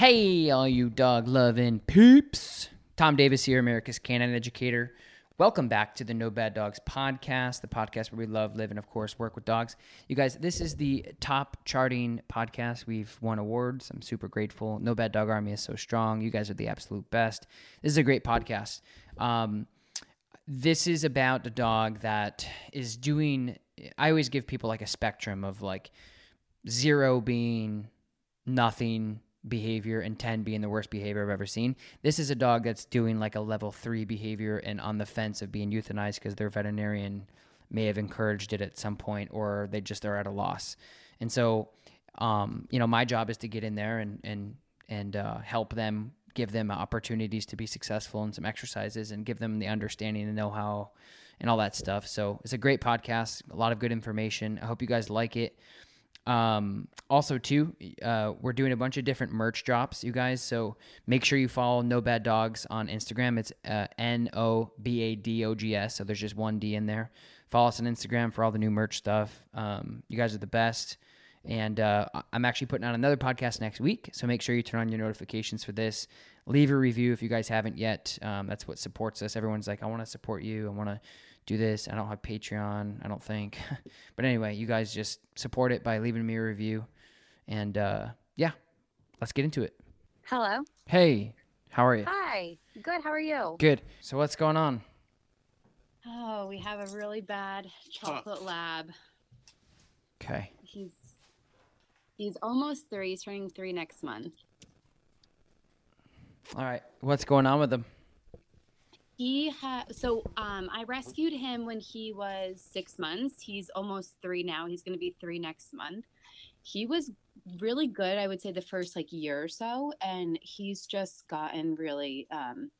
Hey, all you dog loving peeps. Tom Davis here, America's Canine Educator. Welcome back to the No Bad Dogs podcast, the podcast where we love, live, and of course work with dogs. You guys, this is the top charting podcast. We've won awards. I'm super grateful. No Bad Dog Army is so strong. You guys are the absolute best. This is a great podcast. Um, this is about a dog that is doing. I always give people like a spectrum of like zero being nothing behavior and 10 being the worst behavior I've ever seen. This is a dog that's doing like a level three behavior and on the fence of being euthanized because their veterinarian may have encouraged it at some point or they just are at a loss. And so, um, you know, my job is to get in there and, and, and uh, help them, give them opportunities to be successful and some exercises and give them the understanding and know how and all that stuff. So it's a great podcast, a lot of good information. I hope you guys like it. Um, also, too, uh, we're doing a bunch of different merch drops, you guys. So make sure you follow No Bad Dogs on Instagram. It's uh, N O B A D O G S. So there's just one D in there. Follow us on Instagram for all the new merch stuff. Um, you guys are the best. And uh, I'm actually putting out another podcast next week. So make sure you turn on your notifications for this. Leave a review if you guys haven't yet. Um, that's what supports us. Everyone's like, I want to support you. I want to do this. I don't have Patreon, I don't think. but anyway, you guys just support it by leaving me a review. And uh, yeah, let's get into it. Hello. Hey, how are you? Hi. Good. How are you? Good. So what's going on? Oh, we have a really bad chocolate lab. Okay. He's he's almost three. He's turning three next month. All right. What's going on with him? He ha- so um, I rescued him when he was six months. He's almost three now. He's going to be three next month. He was really good, I would say, the first like year or so, and he's just gotten really. Um,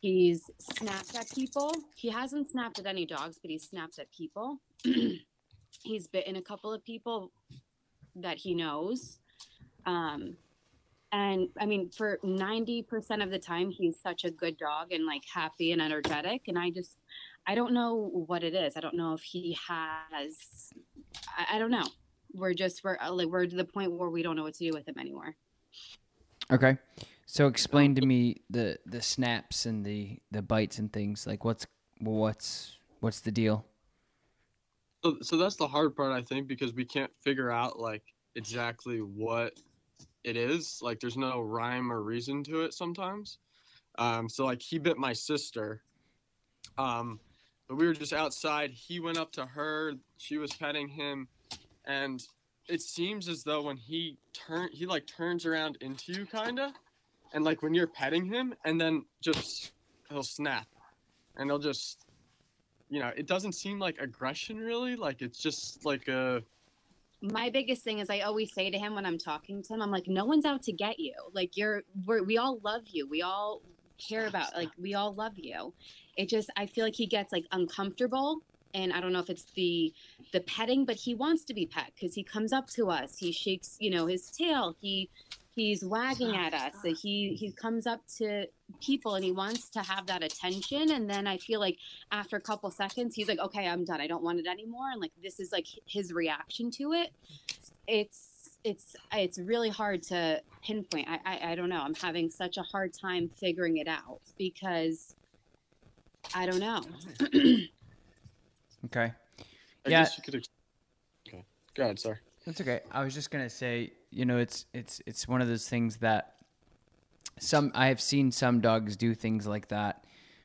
he's snapped at people. He hasn't snapped at any dogs, but he snaps at people. he's bitten a couple of people that he knows. Um, and I mean, for 90% of the time, he's such a good dog and like happy and energetic. And I just, I don't know what it is. I don't know if he has, I, I don't know. We're just, we're uh, like, we're to the point where we don't know what to do with him anymore. Okay. So explain to me the, the snaps and the, the bites and things like what's, what's, what's the deal? So, so that's the hard part, I think, because we can't figure out like exactly what it is. Like there's no rhyme or reason to it sometimes. Um, so like he bit my sister. Um, but we were just outside. He went up to her. She was petting him, and it seems as though when he turn, he like turns around into you, kinda, and like when you're petting him, and then just he'll snap, and he'll just, you know, it doesn't seem like aggression really. Like it's just like a my biggest thing is I always say to him when I'm talking to him, I'm like, no one's out to get you. Like you're, we're, we all love you. We all care about, like, we all love you. It just, I feel like he gets like uncomfortable. And I don't know if it's the the petting, but he wants to be pet because he comes up to us. He shakes, you know, his tail. He he's wagging at us. So he he comes up to people and he wants to have that attention. And then I feel like after a couple seconds, he's like, "Okay, I'm done. I don't want it anymore." And like this is like his reaction to it. It's it's it's really hard to pinpoint. I, I I don't know. I'm having such a hard time figuring it out because I don't know. Okay. I Yeah. guess you could. Ex- okay. Go ahead. Sorry. That's okay. I was just gonna say, you know, it's it's it's one of those things that some I have seen some dogs do things like that,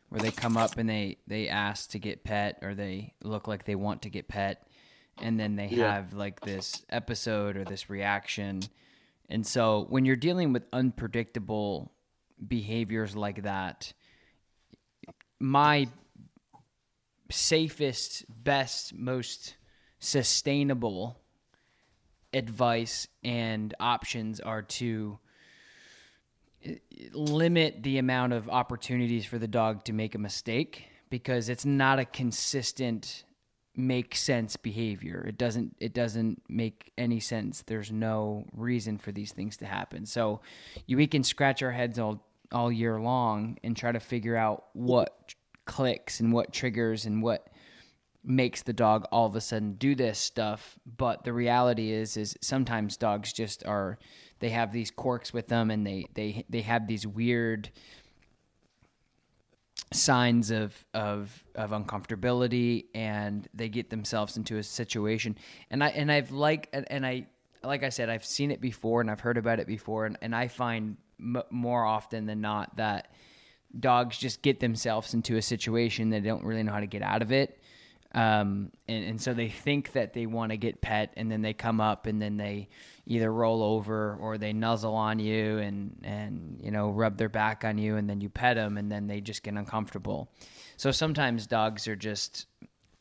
where they come up and they they ask to get pet or they look like they want to get pet, and then they Yeah. have like this episode or this reaction, and so when you're dealing with unpredictable behaviors like that, my safest, best, most sustainable advice and options are to limit the amount of opportunities for the dog to make a mistake because it's not a consistent make sense behavior. It doesn't it doesn't make any sense. There's no reason for these things to happen. So we can scratch our heads all all year long and try to figure out what clicks and what triggers and what makes the dog all of a sudden do this stuff but the reality is is sometimes dogs just are they have these quirks with them and they they they have these weird signs of of of uncomfortability and they get themselves into a situation. And i and i've like and i like i said i've seen it before and i've heard about it before and, and i find m- more often than not that dogs just get themselves into a situation they don't really know how to get out of it um, and, and so they think that they want to get pet and then they come up and then they either roll over or they nuzzle on you and and you know rub their back on you and then you pet them and then they just get uncomfortable. So sometimes dogs are just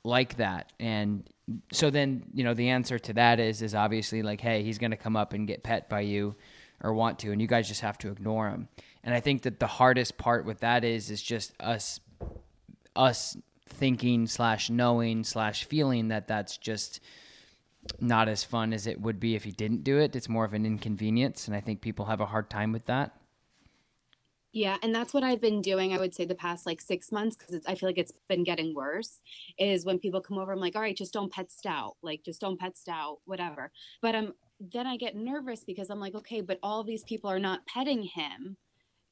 like that. And so then you know the answer to that is is obviously like hey he's going to come up and get pet by you or want to and you guys just have to ignore him and i think that the hardest part with that is is just us us thinking slash knowing slash feeling that that's just not as fun as it would be if he didn't do it. It's more of an inconvenience, and I think people have a hard time with that. Yeah, and that's what I've been doing. I would say the past like six months because I feel like it's been getting worse. Is when people come over, I'm like, all right, just don't pet Stout, like just don't pet Stout, whatever. But I'm then I get nervous because I'm like, okay, but all these people are not petting him.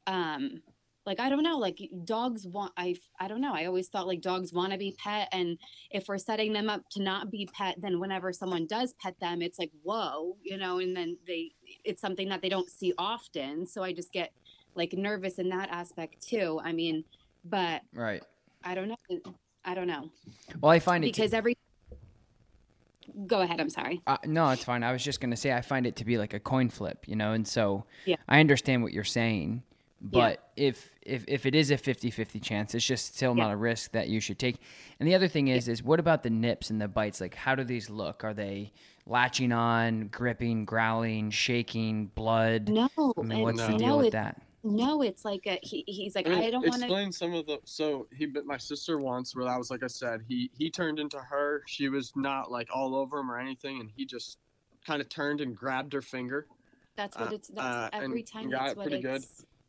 Um, like i don't know like dogs want i i don't know i always thought like dogs want to be pet and if we're setting them up to not be pet then whenever someone does pet them it's like whoa you know and then they it's something that they don't see often so i just get like nervous in that aspect too i mean but right. I don't know i don't know. Well i find it because t- every go ahead i'm sorry. Uh, no it's fine i was just going to say i find it to be like a coin flip you know and so yeah. i understand what you're saying but yeah. if, if if it is a 50-50 chance, it's just still yeah. not a risk that you should take. And the other thing is yeah. is what about the nips and the bites? Like how do these look? Are they latching on, gripping, growling, shaking, blood? No. I mean, what's no. the deal no, with that? No, it's like a, he, he's like I, mean, I don't want to explain some of the. So he bit my sister once, where that was like I said, he he turned into her. She was not like all over him or anything, and he just kind of turned and grabbed her finger. That's what uh, it's. That's uh, every time. Got that's it pretty good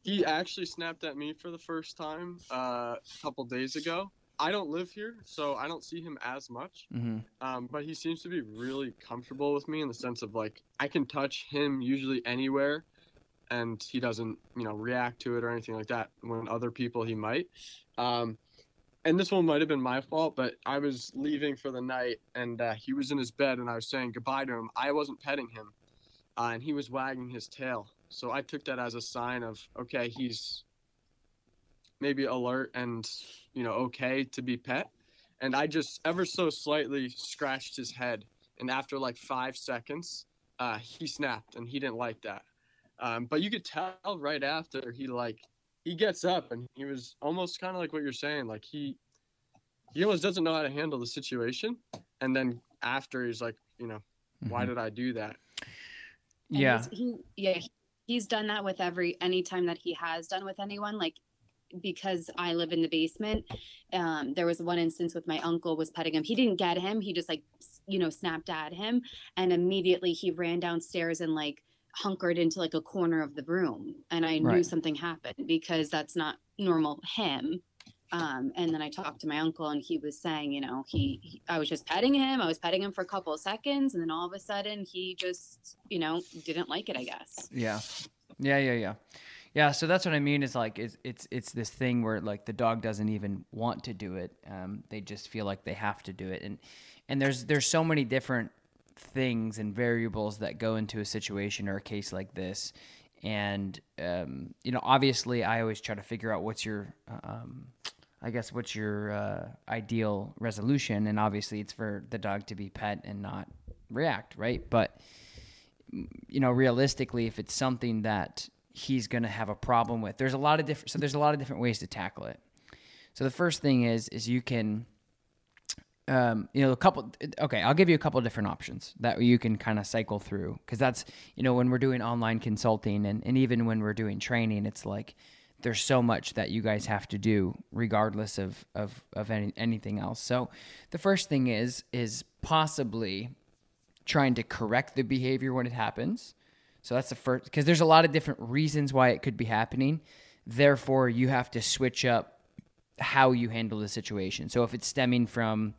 he actually snapped at me for the first time uh, a couple days ago. I don't live here, so I don't see him as much. Mm-hmm. Um, but he seems to be really comfortable with me in the sense of like I can touch him usually anywhere, and he doesn't, you know, react to it or anything like that. When other people he might. Um, and this one might have been my fault, but I was leaving for the night, and uh, he was in his bed, and I was saying goodbye to him. I wasn't petting him, uh, and he was wagging his tail. So I took that as a sign of okay, he's maybe alert and you know okay to be pet. And I just ever so slightly scratched his head, and after like five seconds, uh, he snapped, and he didn't like that. Um, but you could tell right after he like he gets up, and he was almost kind of like what you're saying, like he he almost doesn't know how to handle the situation, and then after he's like, you know, mm-hmm. why did I do that? yeah, he yeah he's done that with every anytime that he has done with anyone like because I live in the basement, um, there was one instance with my uncle was petting him. He didn't get him. He just like, you know, snapped at him. And immediately he ran downstairs and like hunkered into like a corner of the room. And I right. knew something happened because that's not normal him. Um, and then I talked to my uncle and he was saying, you know, he, he, I was just petting him. I was petting him for a couple of seconds. And then all of a sudden he just, you know, didn't like it, I guess. Yeah. Yeah. Yeah. Yeah. Yeah. So that's what I mean is like, it's, it's, it's this thing where like the dog doesn't even want to do it. Um, they just feel like they have to do it. And, and there's, there's so many different things and variables that go into a situation or a case like this and um, you know obviously i always try to figure out what's your um, I guess what's your uh, ideal resolution? And obviously, it's for the dog to be pet and not react, right? But you know, realistically, if it's something that he's going to have a problem with, there's a lot of different. So there's a lot of different ways to tackle it. So the first thing is is you can um, you know, a couple. Okay, I'll give you a couple different options that you can kind of cycle through because that's you know when we're doing online consulting and and even when we're doing training, it's like there's so much that you guys have to do regardless of of of any, anything else. So the first thing is is possibly trying to correct the behavior when it happens. So that's the first because there's a lot of different reasons why it could be happening. Therefore, you have to switch up how you handle the situation. So if it's stemming from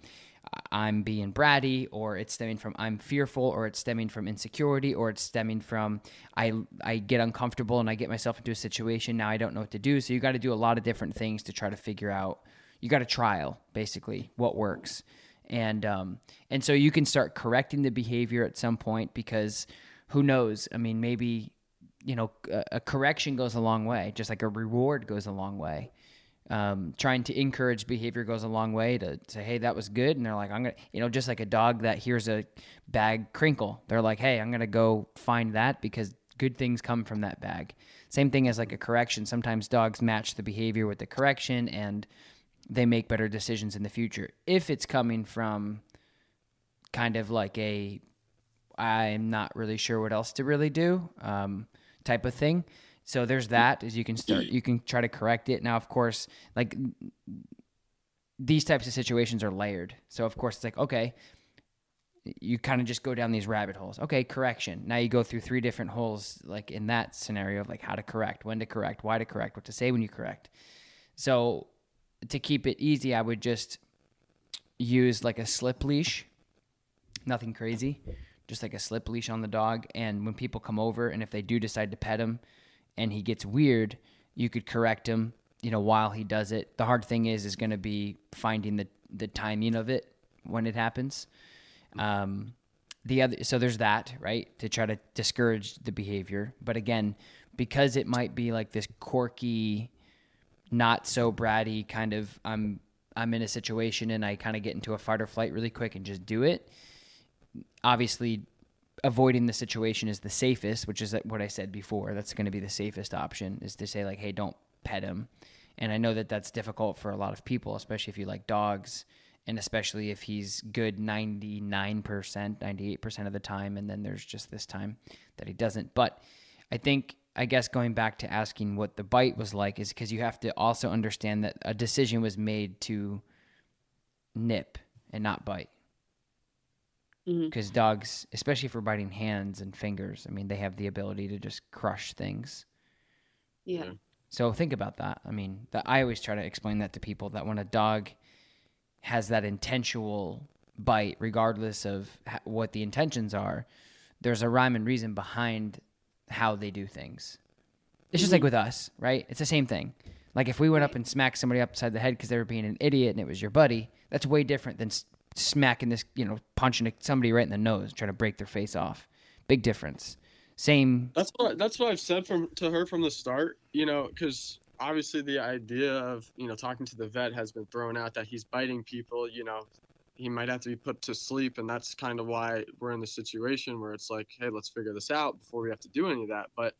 I'm being bratty, or it's stemming from I'm fearful, or it's stemming from insecurity, or it's stemming from I I get uncomfortable and I get myself into a situation now I don't know what to do. So you got to do a lot of different things to try to figure out. You got to trial basically what works, and um and so you can start correcting the behavior at some point because who knows? I mean, maybe you know a, a correction goes a long way, just like a reward goes a long way um, trying to encourage behavior goes a long way to say, hey, that was good. And they're like, I'm going to, you know, just like a dog that hears a bag crinkle. They're like, hey, I'm going to go find that because good things come from that bag. Same thing as like a correction. Sometimes dogs match the behavior with the correction and they make better decisions in the future. If it's coming from kind of like a, I'm not really sure what else to really do um, type of thing so there's that as you can start you can try to correct it. Now of course, like these types of situations are layered. So of course it's like, okay, you kind of just go down these rabbit holes. Okay, correction. Now you go through three different holes like in that scenario of like how to correct, when to correct, why to correct, what to say when you correct. So to keep it easy, I would just use like a slip leash. Nothing crazy. Just like a slip leash on the dog and when people come over and if they do decide to pet him, and he gets weird, you could correct him, you know, while he does it. The hard thing is is going to be finding the the timing of it when it happens. Um, the other so there's that right to try to discourage the behavior, but again, because it might be like this quirky, not so bratty kind of I'm I'm in a situation and I kind of get into a fight or flight really quick and just do it. Obviously, avoiding the situation is the safest, which is what I said before. That's going to be the safest option is to say like, hey, don't pet him. And I know that that's difficult for a lot of people, especially if you like dogs, and especially if he's good 99%, 98% of the time, and then there's just this time that he doesn't. But I think, I guess going back to asking what the bite was like is because you have to also understand that a decision was made to nip and not bite because mm-hmm. dogs, especially for biting hands and fingers, I mean, they have the ability to just crush things. Yeah. So think about that. I mean, that I always try to explain that to people that when a dog has that intentional bite, regardless of what the intentions are, there's a rhyme and reason behind how they do things. It's just mm-hmm. like with us, right? It's the same thing. Like if we went up and smacked somebody upside the head because they were being an idiot and it was your buddy, that's way different than smacking this, you know, punching somebody right in the nose, trying to break their face off. Big difference. Same. That's what that's what I've said from to her from the start. You know, because obviously the idea of you know talking to the vet has been thrown out that he's biting people. You know, he might have to be put to sleep, and that's kind of why we're in the situation where it's like, hey, let's figure this out before we have to do any of that. But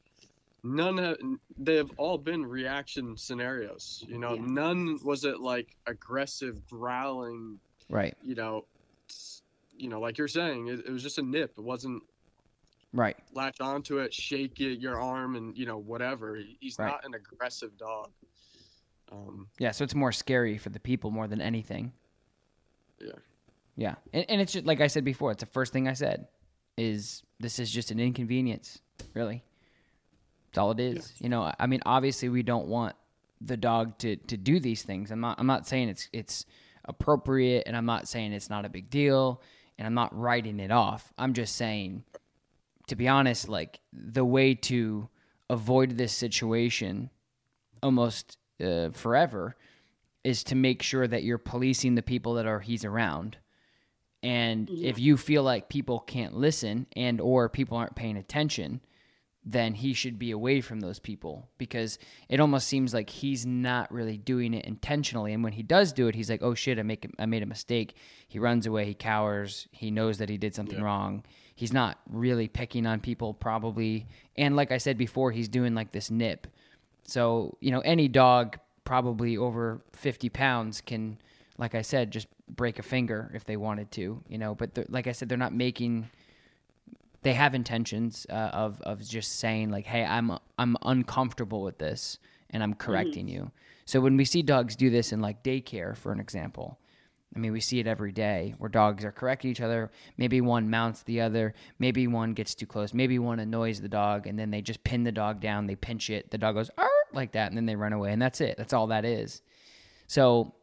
none have they have all been reaction scenarios you know yeah. none was it like aggressive growling Right. You know, you know, like you're saying, it, it was just a nip. It wasn't right. Latch onto it, shake it, your arm, and you know whatever. He's right. not an aggressive dog. Um, yeah, so it's more scary for the people more than anything. Yeah. Yeah, and, and it's just like I said before. It's the first thing I said. Is this is just an inconvenience? Really? That's all it is. Yeah. You know, I mean, obviously we don't want the dog to to do these things. I'm not. I'm not saying it's it's appropriate and I'm not saying it's not a big deal and I'm not writing it off. I'm just saying to be honest like the way to avoid this situation almost uh, forever is to make sure that you're policing the people that are he's around and yeah. if you feel like people can't listen and or people aren't paying attention then he should be away from those people because it almost seems like he's not really doing it intentionally. And when he does do it, he's like, "Oh shit, I make I made a mistake." He runs away, he cowers, he knows that he did something yeah. wrong. He's not really picking on people, probably. And like I said before, he's doing like this nip. So you know, any dog probably over fifty pounds can like I said, just break a finger if they wanted to, you know. But like I said, they're not making. They have intentions uh, of of just saying like, "Hey, I'm I'm uncomfortable with this, and I'm correcting you." So when we see dogs do this in like daycare, for an example, I mean, we see it every day where dogs are correcting each other. Maybe one mounts the other. Maybe one gets too close. Maybe one annoys the dog, and then they just pin the dog down. They pinch it. The dog goes "Arr!" like that, and then they run away, and that's it. That's all that is. So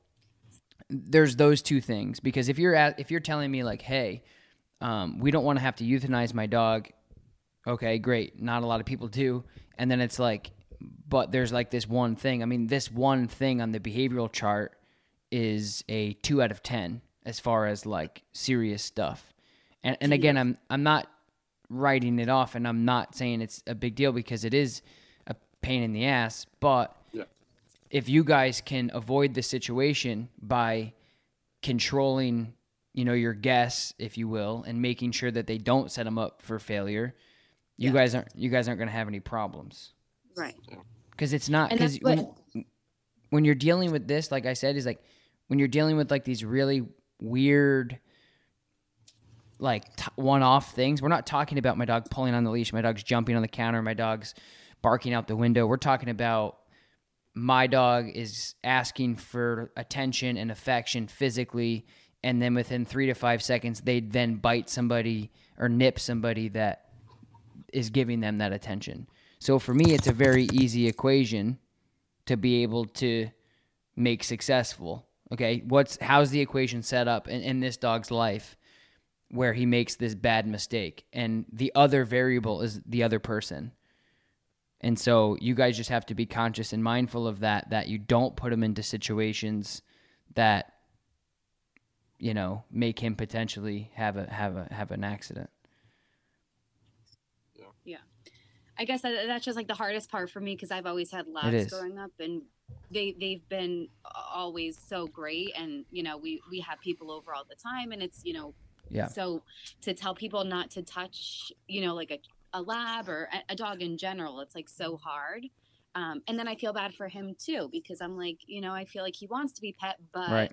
there's those two things because if you're at if you're telling me like, hey, um, we don't want to have to euthanize my dog. Okay, great. Not a lot of people do, and then it's like, but there's like this one thing. I mean, this one thing on the behavioral chart is a two out of ten as far as like serious stuff. And and again, I'm I'm not writing it off, and I'm not saying it's a big deal because it is a pain in the ass. But Yeah. if you guys can avoid the situation by controlling, you know, your guests, if you will, and making sure that they don't set them up for failure, you guys aren't you guys aren't going to have any problems. Right. because it's not because when, when you're dealing with this like i said is like when you're dealing with like these really weird like t- one-off things we're not talking about my dog pulling on the leash my dog's jumping on the counter my dog's barking out the window. We're talking about my dog is asking for attention and affection physically and then within three to five seconds they'd then bite somebody or nip somebody that is giving them that attention. So for me, it's a very easy equation to be able to make successful. Okay, what's how's the equation set up in, in this dog's life where he makes this bad mistake, and the other variable is the other person. And so you guys just have to be conscious and mindful of that. That you don't put him into situations that you know make him potentially have a have a have an accident. Yeah. I guess that, that's just like the hardest part for me because I've always had labs growing up, and they they've been always so great, and you know we we have people over all the time, and it's you know Yeah. so to tell people not to touch you know like a, a lab or a, a dog in general, it's like so hard. Um, and then I feel bad for him too because I'm like you know I feel like he wants to be pet, but Right.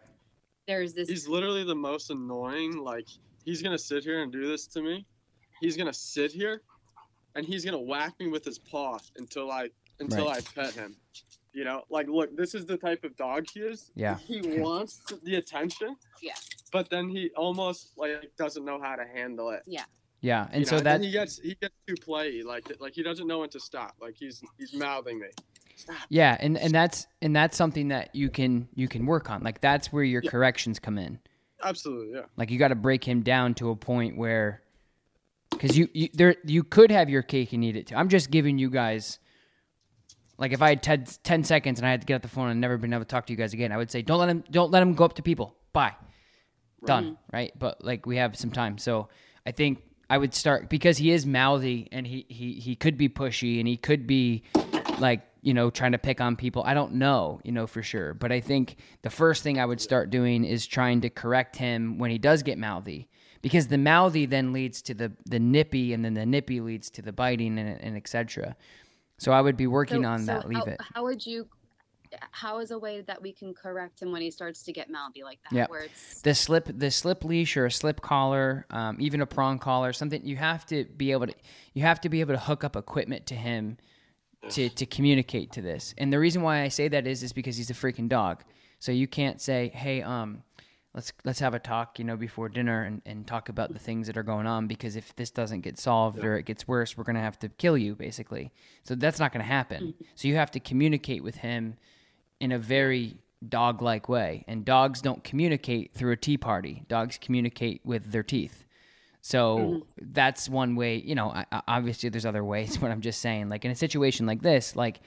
There's this He's literally the most annoying. Like he's gonna sit here and do this to me. He's gonna sit here, and he's gonna whack me with his paw until I until Right. I pet him. You know, like look, this is the type of dog he is. Yeah. He wants the attention. Yeah. But then he almost like doesn't know how to handle it. Yeah, Yeah, and You so know, that then he gets he gets too playy. Like like he doesn't know when to stop. Like he's he's mouthing me. Stop. Yeah, and and that's and that's something that you can you can work on. Like that's where your Yeah. corrections come in. Absolutely, yeah. Like you got to break him down to a point where cuz you, you there you could have your cake and eat it too. I'm just giving you guys like if I had 10, 10 seconds and I had to get off the phone and never been able to talk to you guys again, I would say don't let him don't let him go up to people. Bye. Done, right? But like we have some time. So I think I would start because he is mouthy and he he he could be pushy and he could be like you know trying to pick on people i don't know you know for sure but i think the first thing i would start doing is trying to correct him when he does get mouthy because the mouthy then leads to the the nippy and then the nippy leads to the biting and, and etc so i would be working So- on so that leave how, it How would you? How is a way that we can correct him when he starts to get mouthy like that? Yeah. Where it's the slip the slip leash or a slip collar um, even a prong collar something you have to be able to you have to be able to hook up equipment to him to, to communicate to this. And the reason why i say that is is because he's a freaking dog. So you can't say hey um let's let's have a talk you know before dinner and, and talk about the things that are going on because if this doesn't get solved or it gets worse we're going to have to kill you basically. So that's not going to happen so you have to communicate with him in a very dog like way. And dogs don't communicate through a tea party, dogs communicate with their teeth. So mm-hmm. that's one way, you know, I, I- obviously there's other ways, but I'm just saying, like in a situation like this, like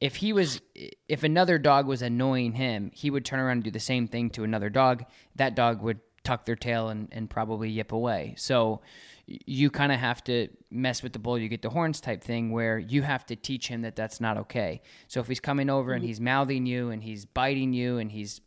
if he was, if another dog was annoying him, he would turn around and do the same thing to another dog. That dog would tuck their tail and, and probably yip away. So you kind of have to mess with the bull, you get the horns type thing where you have to teach him that that's not okay. So if he's coming over and mm-hmm. he's mouthing you and he's biting you and he's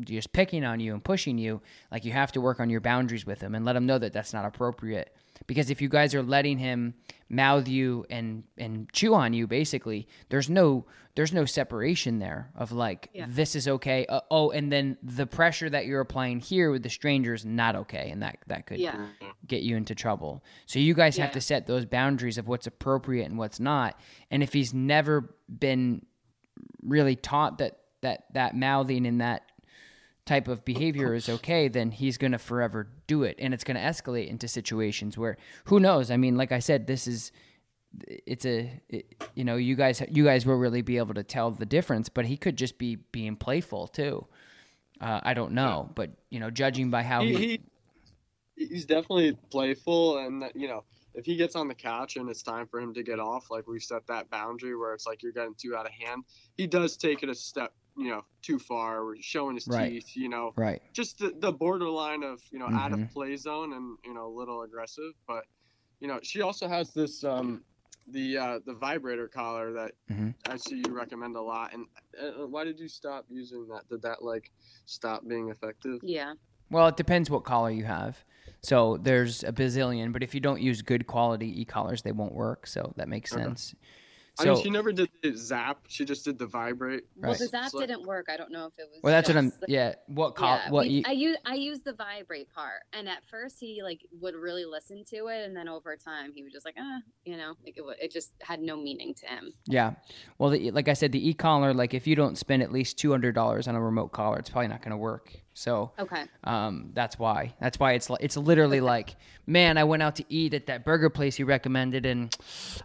just picking on you and pushing you, like you have to work on your boundaries with him and let him know that that's not appropriate. Because if you guys are letting him mouth you and and chew on you basically there's no there's no separation there of like Yeah. this is okay uh, oh and then the pressure that you're applying here with the stranger is not okay and that that could Yeah. get you into trouble so you guys have to set those boundaries of what's appropriate and what's not and if he's never been really taught that that that mouthing and that type of behavior is okay, then he's going to forever do it. And it's going to escalate into situations where who knows? I mean, like I said, this is it's a it, you know you guys you guys will really be able to tell the difference but he could just be being playful too uh, i don't know but you know judging by how he, he, he he's definitely playful and you know if he gets on the couch and it's time for him to get off like we've set that boundary where it's like you're getting too out of hand he does take it a step you know too far or showing his Right. teeth you know right just the, the borderline of you know out Mhm. of play zone and you know a little aggressive but you know she also has this um the uh the vibrator collar that Mhm. i see you recommend a lot and uh, why did you stop using that did that like stop being effective Yeah. well it depends what collar you have so there's a bazillion but if you don't use good quality e-collars they won't work so that makes Okay. Sense I mean, she never did the zap. She just did the vibrate. Well, the zap It's like- didn't work. I don't know if it was. well that's what i'm yeah what col- yeah, what we- you, I use I use the vibrate part, and at first he like would really listen to it, and then over time he was just like, ah, you know, like it, it just had no meaning to him. Yeah. Well, the, like I said, the e-collar, like if you don't spend at least two hundred dollars on a remote collar, it's probably not going to work. So Okay. um, that's why. That's why it's it's literally like, man, I went out to eat at that burger place you recommended, and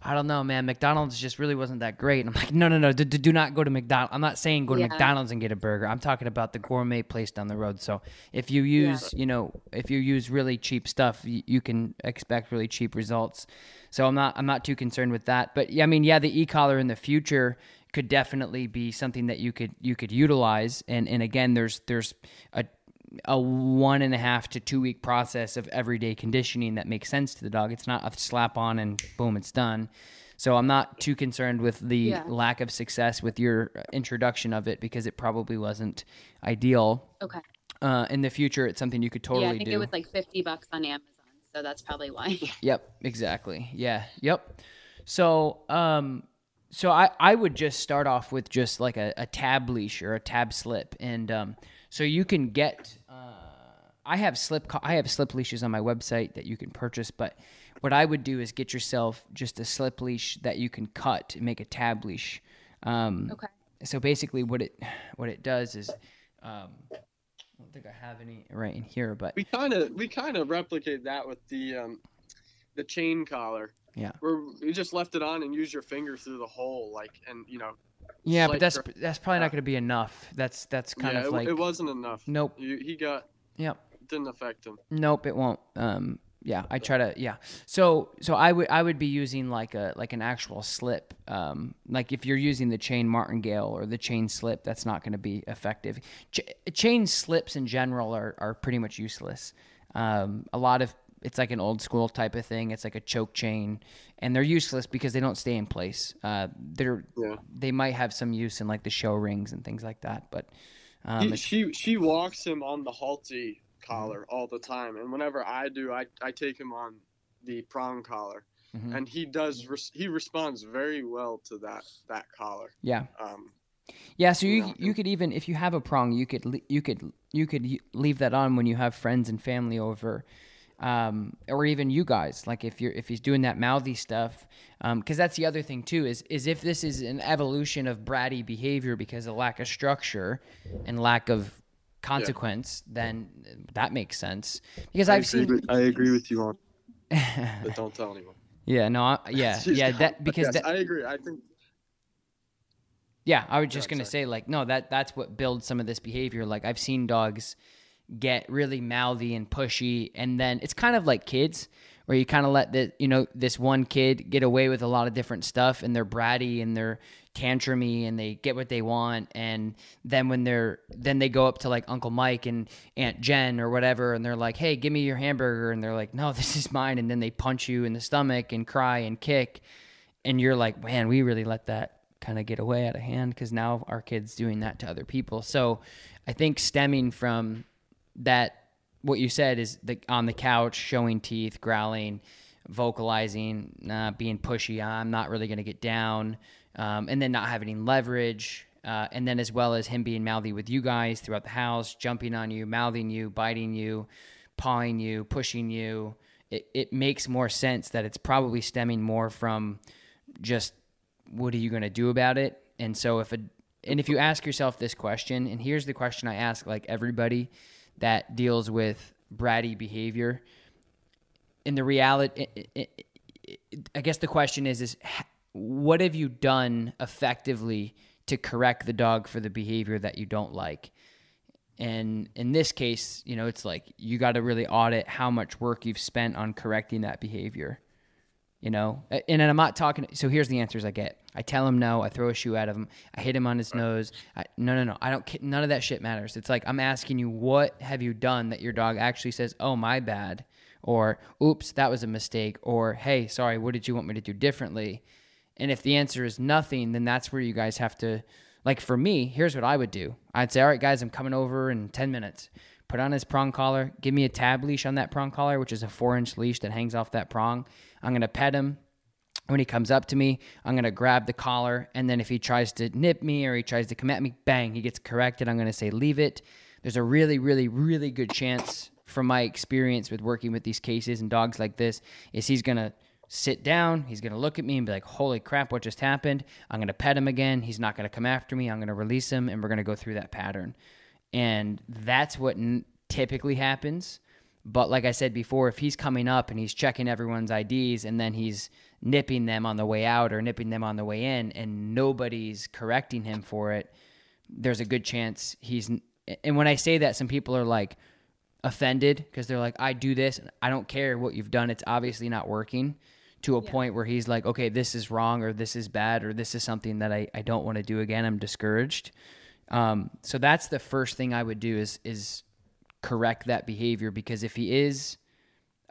I don't know, man, McDonald's just really wasn't that great. And I'm like, no, no, no, do, do not go to McDonald's. I'm not saying go to Yeah. McDonald's and get a burger. I'm talking about the gourmet place down the road. So if you use, you know, if you use really cheap stuff, you, you can expect really cheap results. So I'm not I'm not too concerned with that. But yeah, I mean, yeah, the e-collar in the future could definitely be something that you could you could utilize. And and again, there's there's a a one and a half to two week process of everyday conditioning that makes sense to the dog. It's not a slap on and boom, it's done. So I'm not too concerned with the Yeah. lack of success with your introduction of it because it probably wasn't ideal. Okay. Uh, in the future, it's something you could totally yeah, I think do. it was like fifty bucks on Amazon, so that's probably why. Yep, exactly. Yeah, yep. So, um, so I, I would just start off with just like a, a tab leash or a tab slip, and um, so you can get. Uh, I have slip I have slip leashes on my website that you can purchase, but what I would do is get yourself just a slip leash that you can cut and make a tab leash. Um, okay. so basically, what it what it does is, um, I don't think I have any right in here, but We kind of we kind of replicate that with the um, the chain collar. Yeah. Where you just left it on and use your finger through the hole, like, and you know. yeah, but that's dra- that's probably not going to be enough. That's that's kind yeah, of it, like it wasn't enough. nope, You, he got yep. didn't affect him. Nope, it won't. Um, yeah, I try to. Yeah, so so I would I would be using like a like an actual slip. Um, like if you're using the chain martingale or the chain slip, that's not going to be effective. Ch- chain slips in general are are pretty much useless. Um, a lot of it's like an old school type of thing. It's like a choke chain, and they're useless because they don't stay in place. Uh, they're Yeah. they might have some use in like the show rings and things like that, but um, He, she she walks him on the Halti collar all the time, and whenever I do, I I take him on the prong collar, Mhm. and he does res- he responds very well to that that collar. yeah. Um, Yeah, so you you could even if you have a prong, you could you could you could leave that on when you have friends and family over, um, or even you guys. Like if you're if he's doing that mouthy stuff, because that's the other thing too is is if this is an evolution of bratty behavior because of lack of structure and lack of consequence, then that makes sense. Because I I've agree seen, with, I agree with you on, but don't tell anyone. yeah, no, I, yeah, yeah, that because yes, that, I agree. I think Yeah, I was just Yeah, gonna sorry. say like no that that's what builds some of this behavior. Like I've seen dogs get really mouthy and pushy, and then it's kind of like kids where you kind of let the you know this one kid get away with a lot of different stuff, and they're bratty and they're tantrumy and they get what they want, and then when they're then they go up to like Uncle Mike and Aunt Jen or whatever, and they're like, "Hey, give me your hamburger," and they're like, "No, this is mine," and then they punch you in the stomach and cry and kick, and you're like, "Man, we really let that." kind of get away out of hand because now our kids doing that to other people. So I think stemming from that what you said is the on the couch, showing teeth, growling, vocalizing, uh, being pushy. I'm not really going to get down, um, and then not having any leverage. Uh, and then as well as him being mouthy with you guys throughout the house, jumping on you, mouthing you, biting you, pawing you, pushing you. It, it makes more sense that it's probably stemming more from just what are you going to do about it? And so if a and if you ask yourself this question, and here's the question I ask like everybody that deals with bratty behavior, in the reality, I guess the question is is what have you done effectively to correct the dog for the behavior that you don't like? And in this case, you know, it's like you got to really audit how much work you've spent on correcting that behavior you know? And i'm not talking so here's the answers i get. I tell him no i throw a shoe at him i hit him on his nose. I, no no no i don't none of that shit matters. It's like i'm asking you what have you done that your dog actually says oh my bad or oops that was a mistake or hey sorry what did you want me to do differently? And if the answer is nothing then that's where you guys have to like for me here's what i would do. I'd say all right guys i'm coming over in 10 minutes put on his prong collar give me a tab leash on that prong collar which is a four inch leash that hangs off that prong I'm going to pet him. When he comes up to me, I'm going to grab the collar. And then if he tries to nip me or he tries to come at me, bang, he gets corrected. I'm going to say, leave it. There's a really, really, really good chance from my experience with working with these cases and dogs like this is he's going to sit down. He's going to look at me and be like, holy crap, what just happened? I'm going to pet him again. He's not going to come after me. I'm going to release him and we're going to go through that pattern. And that's what n- typically happens. But like I said before, if he's coming up and he's checking everyone's IDs and then he's nipping them on the way out or nipping them on the way in and nobody's correcting him for it, there's a good chance he's. And when I say that, some people are like offended because they're like, I do this. I don't care what you've done. It's obviously not working to a yeah. point where he's like, okay, this is wrong or this is bad or this is something that I, I don't want to do again. I'm discouraged. Um, so that's the first thing I would do is, is correct that behavior because if he is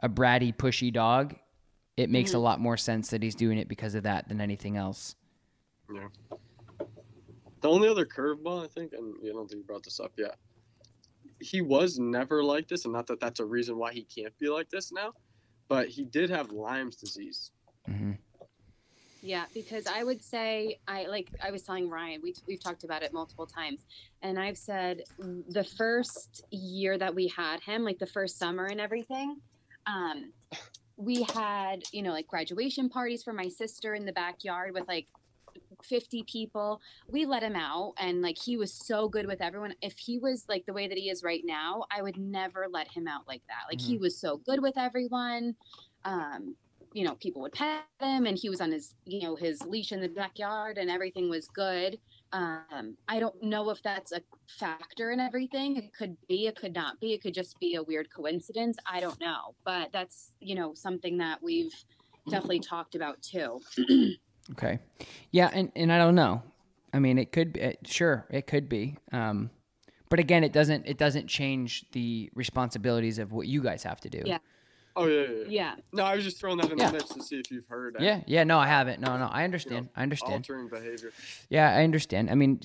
a bratty, pushy dog, it makes mm-hmm. a lot more sense that he's doing it because of that than anything else. Yeah. The only other curveball, I think, and you don't think you brought this up yet. He was never like this, and not that that's a reason why he can't be like this now, but he did have Lyme's disease. Mm-hmm. Yeah, because I would say I like I was telling Ryan we we've talked about it multiple times, and I've said the first year that we had him, like the first summer and everything, um, we had you know like graduation parties for my sister in the backyard with like 50 people. We let him out and like he was so good with everyone. If he was like the way that he is right now i would never let him out like that. Like mm-hmm. he was so good with everyone um you know, people would pet him and he was on his, you know, his leash in the backyard and everything was good. Um, I don't know if that's a factor in everything. It could be, it could not be. It could just be a weird coincidence. I don't know. But that's, you know, something that we've definitely talked about too. okay. Yeah. And, and I don't know. I mean, it could be, it, sure, it could be. Um, but again, it doesn't, it doesn't change the responsibilities of what you guys have to do. Yeah. Oh yeah, yeah, yeah. No, I was just throwing that in yeah. the mix to see if you've heard. Yeah, yeah. No, I haven't. No, no, I understand. You know, I understand. Altering behavior. Yeah, I understand. I mean,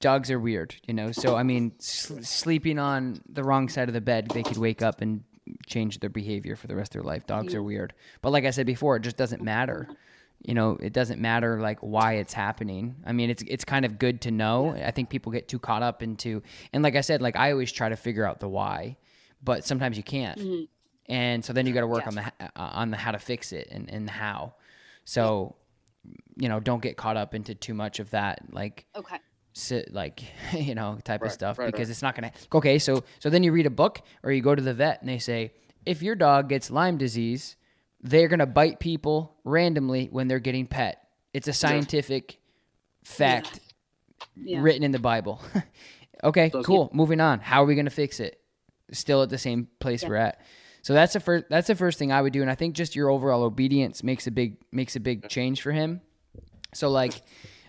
dogs are weird, you know. So I mean, s- sleeping on the wrong side of the bed, they could wake up and change their behavior for the rest of their life. Dogs are weird. But like I said before, it just doesn't matter. You know, it doesn't matter like why it's happening. I mean, it's it's kind of good to know. I think people get too caught up into and like I said, like I always try to figure out the why, but sometimes you can't. Mm-hmm and so then you got to work yeah. on the uh, on the how to fix it and and how. So, you know, don't get caught up into too much of that, like okay, sit like you know type right, of stuff right, because right. it's not gonna. Okay, so so then you read a book or you go to the vet and they say if your dog gets Lyme disease, they're gonna bite people randomly when they're getting pet. It's a scientific yeah. fact yeah. written in the Bible. okay, so, cool. Moving on. How are we gonna fix it? Still at the same place we're at. So that's the first that's the first thing I would do, and I think just your overall obedience makes a big makes a big change for him. So like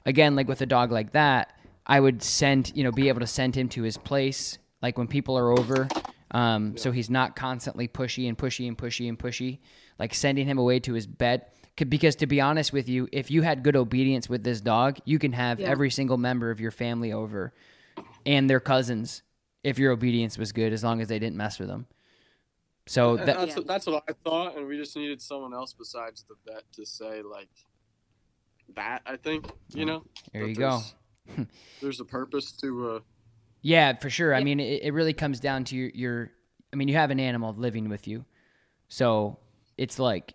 again, like with a dog like that, I would send you know be able to send him to his place like when people are over. Um, so he's not constantly pushy and pushy and pushy and pushy, like sending him away to his bed. Because to be honest with you, if you had good obedience with this dog, you can have yeah. every single member of your family over and their cousins if your obedience was good, as long as they didn't mess with them. So that, that's Yeah. what, that's what I thought, and we just needed someone else besides the vet to say like that. I think you know. there you go. There's, a purpose to. uh Yeah, for sure. I mean, it, it really comes down to your, your. I mean, you have an animal living with you, so it's like,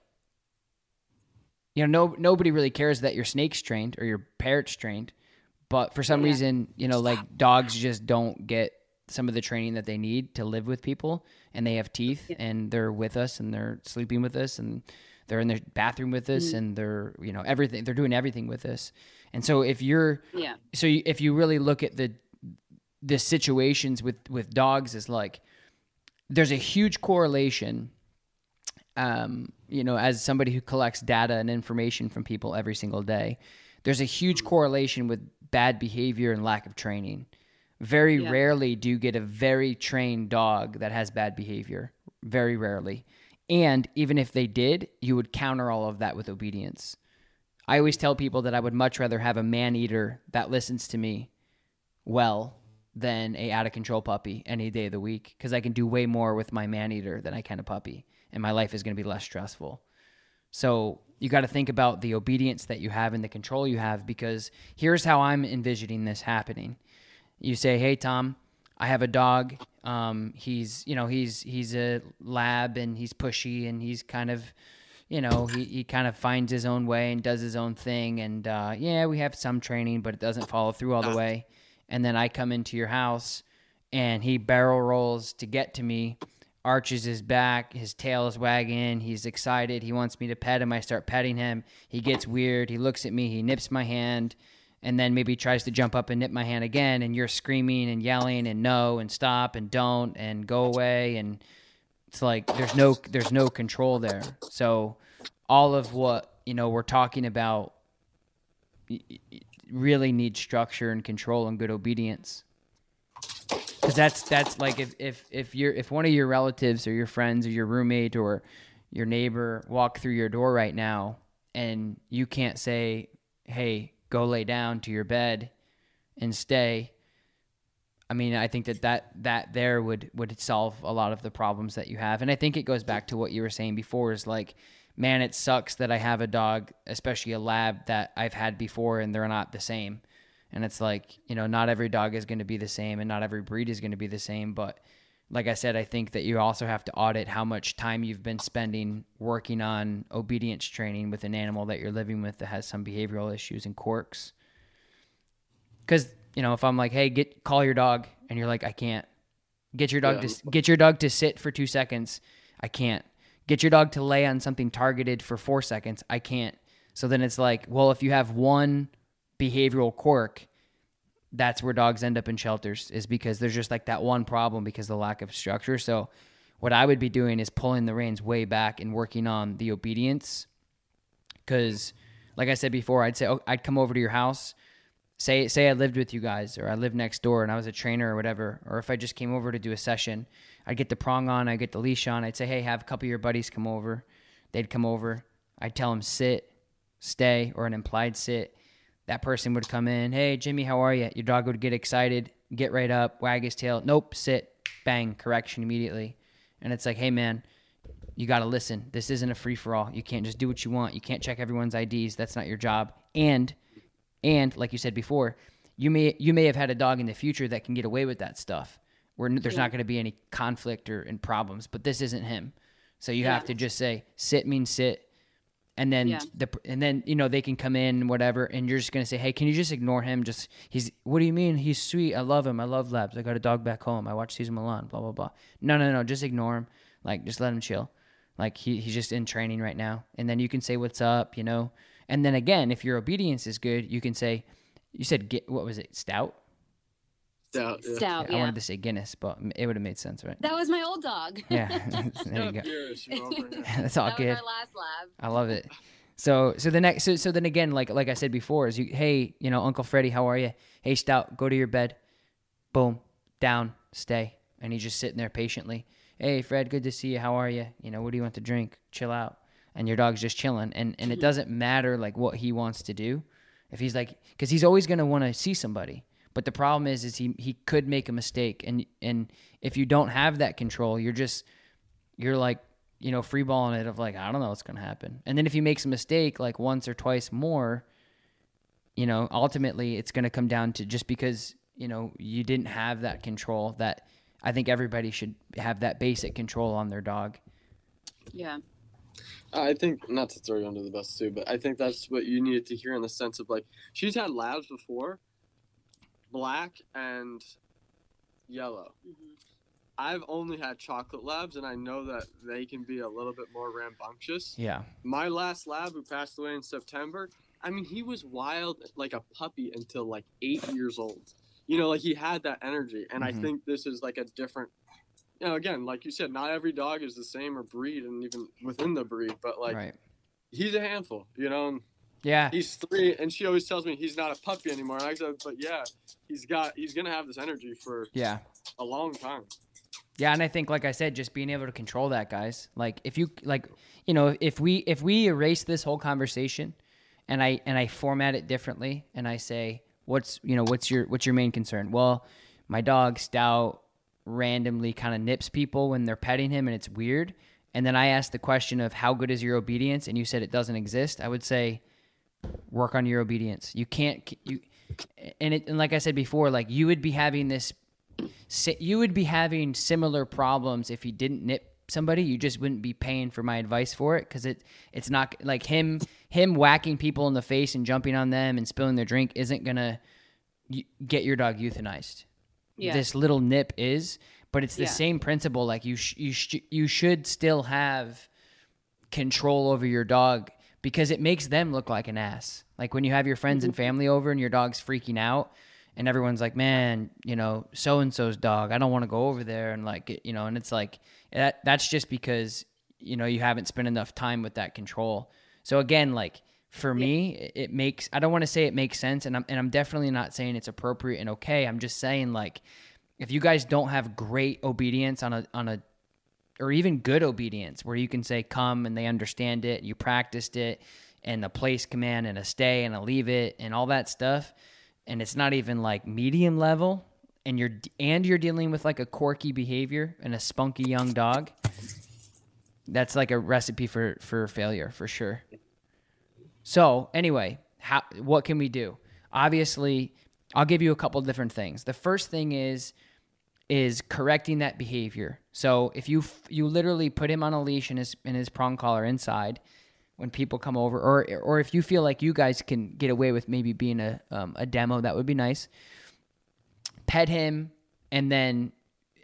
you know, no nobody really cares that your snake's trained or your parrot's trained, but for some Yeah. reason, you know, like dogs just don't get some of the training that they need to live with people, and they have teeth, and they're with us, and they're sleeping with us, and they're in the bathroom with us, Mhm. and they're you know everything. They're doing everything with us, and so if you're Yeah. so you, if you really look at the the situations with with dogs is like there's a huge correlation um you know as somebody who collects data and information from people every single day there's a huge correlation with bad behavior and lack of training very Yeah. rarely do you get a very trained dog that has bad behavior very rarely and even if they did you would counter all of that with obedience i always tell people that i would much rather have a man eater that listens to me well than a out of control puppy any day of the week because I can do way more with my man eater than I can a puppy, and my life is going to be less stressful. So you got to think about the obedience that you have and the control you have because here's how I'm envisioning this happening. You say, "Hey Tom, I have a dog. Um, he's you know he's he's a lab and he's pushy and he's kind of." You know, he, he kind of finds his own way and does his own thing. And uh, yeah, we have some training, but it doesn't follow through all the way and then I come into your house and he barrel rolls to get to me, arches his back, his tail is wagging, he's excited, he wants me to pet him. I start petting him. He gets weird, he looks at me, he nips my hand, and then maybe tries to jump up and nip my hand again, and you're screaming and yelling and no and stop and don't and go away and it's like there's no there's no control there. So all of what, you know, we're talking about really need structure and control and good obedience because that's that's like if if if you're if one of your relatives or your friends or your roommate or your neighbor walk through your door right now and you can't say hey go lay down to your bed and stay i mean i think that that that there would would solve a lot of the problems that you have. And i think it goes back to what you were saying before is like man it sucks that i have a dog especially a lab that i've had before and they're not the same. And it's like you know not every dog is going to be the same and not every breed is going to be the same but like i said i think that you also have to audit how much time you've been spending working on obedience training with an animal that you're living with that has some behavioral issues and quirks. Because you know if i'm like hey get call your dog and you're like i can't. Get your dog Yeah. to get your dog to sit for two seconds. I can't. Get your dog to lay on something targeted for four seconds. I can't. So then it's like well if you have one behavioral quirk that's where dogs end up in shelters is because there's just like that one problem because the lack of structure. So what i would be doing is pulling the reins way back and working on the obedience. Because like i said before i'd say oh, i'd come over to your house say say i lived with you guys or i lived next door and i was a trainer or whatever or if i just came over to do a session i'd get the prong on i'd get the leash on i'd say hey have a couple of your buddies come over. They'd come over i'd tell them sit stay or an implied sit that person would come in hey jimmy how are you your dog would get excited get right up wag his tail nope sit bang correction immediately and it's like hey man you got to listen. This isn't a free for all. You can't just do what you want. You can't check everyone's IDs. That's not your job. And and like you said before, you may you may have had a dog in the future that can get away with that stuff. Where there's not going to be any conflict or and problems, but this isn't him. So you have to just say sit means sit. And then Yeah. the and then you know they can come in whatever and you're just going to say, "Hey, can you just ignore him? Just he's what do you mean? He's sweet. I love him. I love labs. I got a dog back home. I watch Cesar Millan, blah blah blah." No, no, no, just ignore him. Like just let him chill. Like he, he's just in training right now. And then you can say what's up, you know. And then again, if your obedience is good, you can say you said get what was it, stout? Stout, yeah. Stout. I wanted to say Guinness, but it would have made sense, right? That was my old dog. Yeah. there you go. Purish, you know, over here. That's all that good. was our last lab. I love it. So so the next so so then again like like I said before is you hey you know Uncle Freddie how are you hey Stout go to your bed boom down stay and he's just sitting there patiently hey Fred good to see you how are you you know what do you want to drink chill out and your dog's just chilling and and it doesn't matter like what he wants to do if he's like because he's always going to want to see somebody but the problem is is he he could make a mistake and and if you don't have that control you're just you're like, you know, freeballing it of like, I don't know what's going to happen. And then if he makes a mistake like once or twice more, you know, ultimately it's going to come down to just because, you know, you didn't have that control that I think everybody should have that basic control on their dog. Yeah. I think not to throw you under the bus too, but I think that's what you needed to hear in the sense of like she's had labs before, black and yellow. Mm-hmm. I've only had chocolate labs, and I know that they can be a little bit more rambunctious. Yeah. My last lab, who passed away in September, I mean, he was wild like a puppy until like eight years old. You know, like he had that energy, and Mhm. I think this is like a different. You know, again, like you said, not every dog is the same or breed, and even within the breed, but like right. he's a handful. You know, and Yeah. he's three, and she always tells me he's not a puppy anymore. And I said, but yeah, he's got, he's gonna have this energy for Yeah. a long time. Yeah, and I think, like I said, just being able to control that, guys. Like, if you like, you know, if we if we erase this whole conversation, and I and I format it differently, and I say, what's you know, what's your what's your main concern? Well, my dog Stout randomly kind of nips people when they're petting him, and it's weird. And then I asked the question of how good is your obedience, and you said it doesn't exist. I would say, work on your obedience. You can't you, and it and like I said before, like you would be having this you would be having similar problems if you didn't nip somebody you just wouldn't be paying for my advice for it because it it's not like him him whacking people in the face and jumping on them and spilling their drink isn't gonna get your dog euthanized Yeah. this little nip is but it's the Yeah. same principle like you sh- you sh- you should still have control over your dog because it makes them look like an ass. Like when you have your friends and mm-hmm. family over and your dog's freaking out and everyone's like man you know so and so's dog i don't want to go over there and like you know and it's like that that's just because you know you haven't spent enough time with that control. So again like for me it- it makes i don't want to say it makes sense and I'm, and I'm definitely not saying it's appropriate and okay. I'm just saying like if you guys don't have great obedience on a on a or even good obedience where you can say come and they understand it you practiced it and a place command and a stay and a leave it and all that stuff. And it's not even like medium level and you're and you're dealing with like a quirky behavior and a spunky young dog that's like a recipe for for failure for sure. So anyway how what can we do? Obviously i'll give you a couple different things. The first thing is is correcting that behavior. So if you you literally put him on a leash in his in his prong collar inside when people come over, or or if you feel like you guys can get away with maybe being a um, a demo, that would be nice. Pet him, and then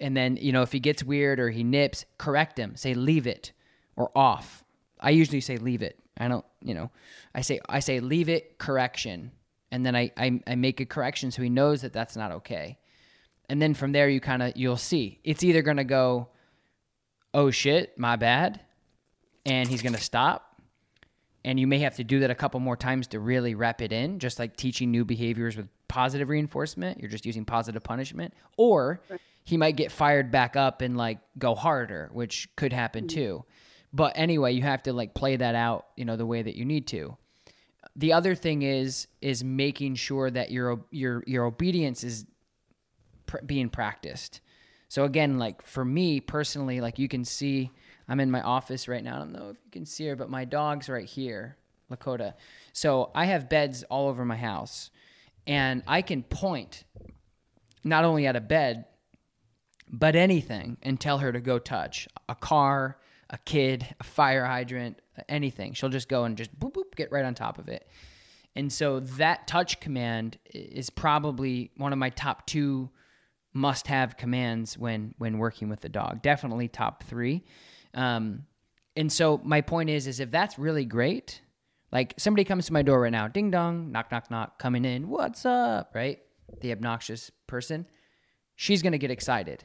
and then you know if he gets weird or he nips, correct him. Say leave it or off. I usually say leave it. I don't you know I say I say leave it correction, and then I I, I make a correction so he knows that that's not okay and then from there you kind of you'll see. It's either going to go oh shit my bad and he's going to stop. And you may have to do that a couple more times to really wrap it in just like teaching new behaviors with positive reinforcement. You're just using positive punishment. Or he might get fired back up and like go harder which could happen mm-hmm. too. But anyway you have to like play that out you know the way that you need to. The other thing is is making sure that your your your obedience is pr- being practiced. So again, like for me personally, like you can see, I'm in my office right now. I don't know if you can see her, but my dog's right here, Lakota. So I have beds all over my house, and I can point not only at a bed, but anything, and tell her to go touch a car, a kid, a fire hydrant, anything. She'll just go and just boop boop get right on top of it. And so that touch command is probably one of my top two must have commands when when working with the dog. Definitely top three. Um, and so my point is, is if that's really great, like somebody comes to my door right now, ding dong, knock knock knock, coming in, what's up, right? The obnoxious person, she's gonna get excited,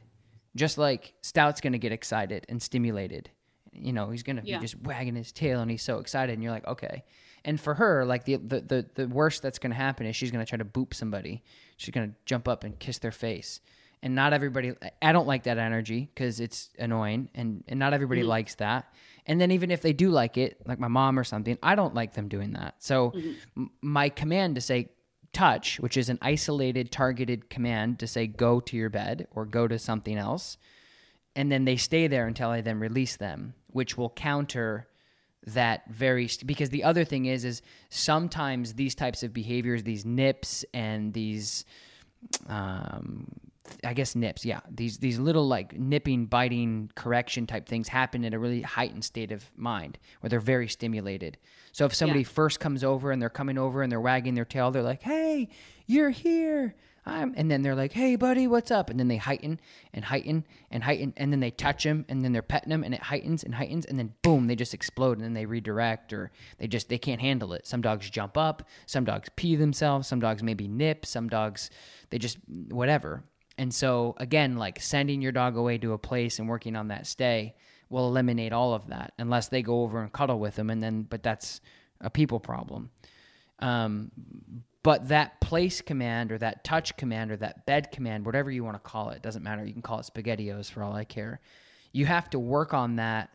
just like Stout's gonna get excited and stimulated. You know, he's gonna Yeah. be just wagging his tail and he's so excited, and you're like, okay. And for her, like the the the, the worst that's gonna happen is she's gonna try to boop somebody. She's gonna jump up and kiss their face. And not everybody, I don't like that energy because it's annoying, and, and not everybody likes that. And then even if they do like it, like my mom or something, I don't like them doing that. So m- my command to say touch, which is an isolated, targeted command to say go to your bed or go to something else, and then they stay there until I then release them, which will counter that very st- because the other thing is is sometimes these types of behaviors, these nips and these um, I guess nips, yeah. These these little like nipping, biting, correction type things happen in a really heightened state of mind where they're very stimulated. So if somebody Yeah. first comes over and they're coming over and they're wagging their tail, they're like, "Hey, you're here." I'm, and then they're like, "Hey, buddy, what's up?" And then they heighten and heighten and heighten, and then they touch him, and then they're petting him, and it heightens and heightens, and then boom, they just explode, and then they redirect, or they just they can't handle it. Some dogs jump up, some dogs pee themselves, some dogs maybe nip, some dogs they just whatever. And so again, like sending your dog away to a place and working on that stay will eliminate all of that, unless they go over and cuddle with them, and then but that's a people problem. Um, but that place command or that touch command or that bed command, whatever you want to call it, doesn't matter. You can call it spaghettios for all I care. You have to work on that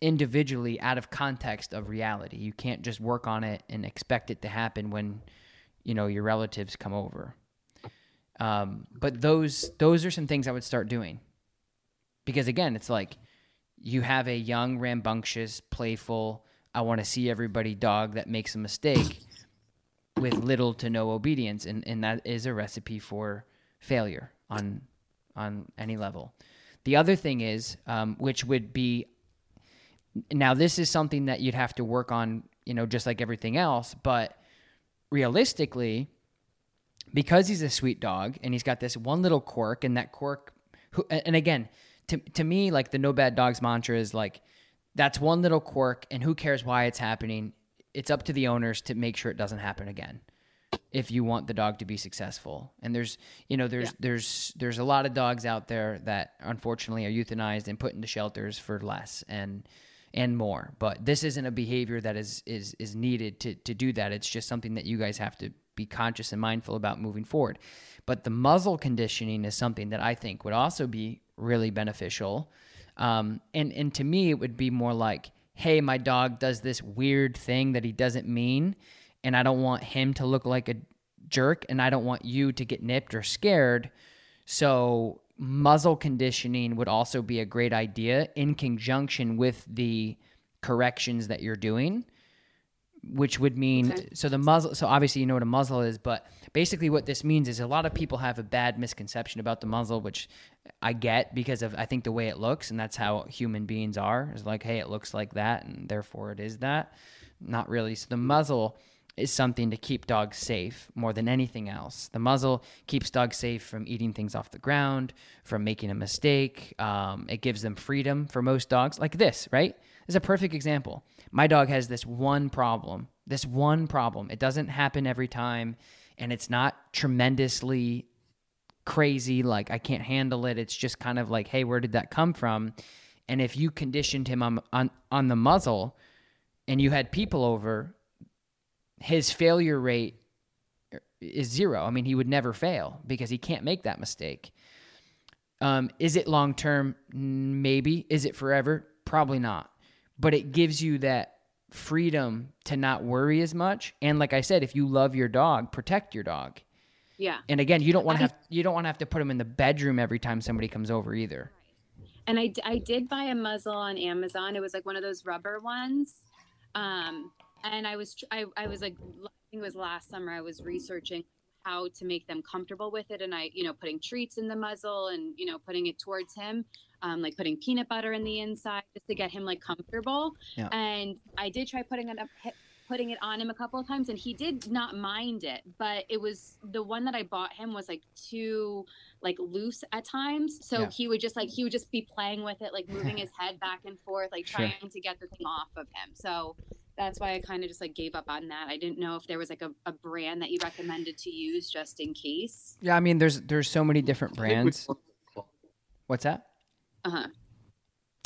individually out of context of reality. You can't just work on it and expect it to happen when, you know, your relatives come over. Um, but those those are some things I would start doing. Because again, it's like you have a young, rambunctious, playful, I want to see everybody dog that makes a mistake with little to no obedience and, and that is a recipe for failure on on any level. The other thing is, um, which would be now this is something that you'd have to work on, you know, just like everything else, but realistically, because he's a sweet dog and he's got this one little quirk and that quirk who, and again to, to me like the no bad dogs mantra is like that's one little quirk and who cares why it's happening? It's up to the owners to make sure it doesn't happen again if you want the dog to be successful. And there's you know there's there's there's a lot of dogs out there that unfortunately are euthanized and put into shelters for less and and more. But this isn't a behavior that is is is needed to to do that. It's just something that you guys have to be conscious and mindful about moving forward. But the muzzle conditioning is something that i think would also be really beneficial. Um, and and to me it would be more like hey my dog does this weird thing that he doesn't mean and i don't want him to look like a jerk and i don't want you to get nipped or scared. So muzzle conditioning would also be a great idea in conjunction with the corrections that you're doing which would mean Okay. so the muzzle so obviously you know what a muzzle is but basically what this means is a lot of people have a bad misconception about the muzzle which i get because of i think the way it looks and that's how human beings are is like hey it looks like that and therefore it is that. Not really. So the muzzle is something to keep dogs safe more than anything else. The muzzle keeps dogs safe from eating things off the ground from making a mistake. Um, it gives them freedom for most dogs like this right? This is a perfect example my dog has this one problem this one problem. It doesn't happen every time and it's not tremendously crazy like i can't handle it. It's just kind of like hey where did that come from? And if you conditioned him on on, on the muzzle and you had people over his failure rate is zero. I mean he would never fail because he can't make that mistake. Um, is it long term? Maybe. Is it forever? Probably not but it gives you that freedom to not worry as much and like i said if you love your dog protect your dog Yeah. and again, you don't want to have you don't want to have to put them in the bedroom every time somebody comes over either. And I, I did buy a muzzle on Amazon. It was like one of those rubber ones. Um, and I was, I, I was like, I think it was last summer, I was researching how to make them comfortable with it. And I, you know, putting treats in the muzzle and, you know, putting it towards him, um, like putting peanut butter in the inside just to get him like comfortable. Yeah. And I did try putting it up, putting it on him a couple of times and he did not mind it but it was the one that i bought him was like too like loose at times so Yeah. he would just like he would just be playing with it like moving his head back and forth like Sure. trying to get the thing off of him so that's why i kind of just like gave up on that i didn't know if there was like a, a brand that you recommended to use just in case Yeah, I mean, there's there's so many different I think we- brands. What's that? uh-huh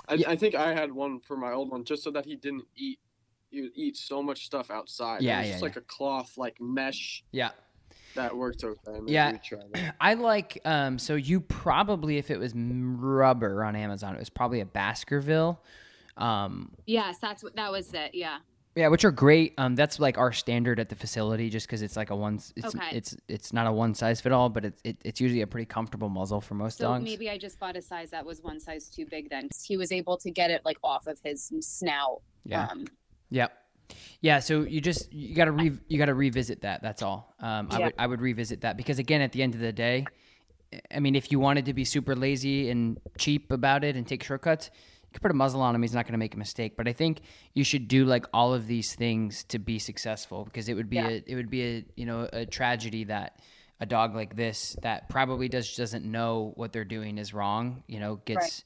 I, Yeah. I think I had one for my old one just so that he didn't eat. He would eat so much stuff outside. Yeah, it was yeah, just yeah. like a cloth, like mesh Yeah, that worked okay. Maybe Yeah. we try that. I like. Um, so you probably, if it was rubber on Amazon, it was probably a Baskerville. Um, yes that's what that was it yeah Yeah, which are great. Um, that's like our standard at the facility, just because it's like a one. It's Okay. it's it's not a one size fit all, but it's it, it's usually a pretty comfortable muzzle for most So dogs. maybe I just bought a size that was one size too big. Then he was able to get it like off of his snout. Yeah. Um, Yep. Yeah, so you just you got to re, you got to revisit that. That's all. Um, I Yeah. would I would revisit that because again, at the end of the day, I mean, if you wanted to be super lazy and cheap about it and take shortcuts, you could put a muzzle on him. He's not going to make a mistake. But I think you should do like all of these things to be successful because it would be Yeah. a it would be a you know a tragedy that a dog like this that probably does doesn't know what they're doing is wrong. You know, gets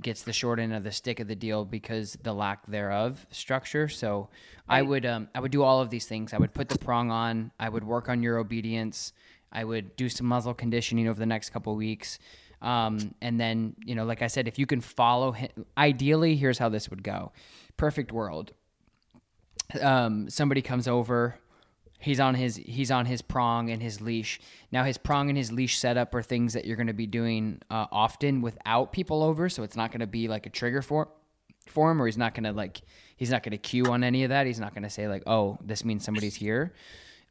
gets the short end of the stick of the deal because the lack thereof structure. So I would um I would do all of these things. I would put the prong on. I would work on your obedience. I would do some muzzle conditioning over the next couple weeks. Um, and then, you know, like I said, if you can follow him, ideally, here's how this would go. Perfect world. Um, somebody comes over, he's on his he's on his prong and his leash. Now his prong and his leash setup are things that you're going to be doing uh, often without people over, so it's not going to be like a trigger for for him, or he's not going to like he's not going to cue on any of that. He's not going to say like, "Oh, this means somebody's here."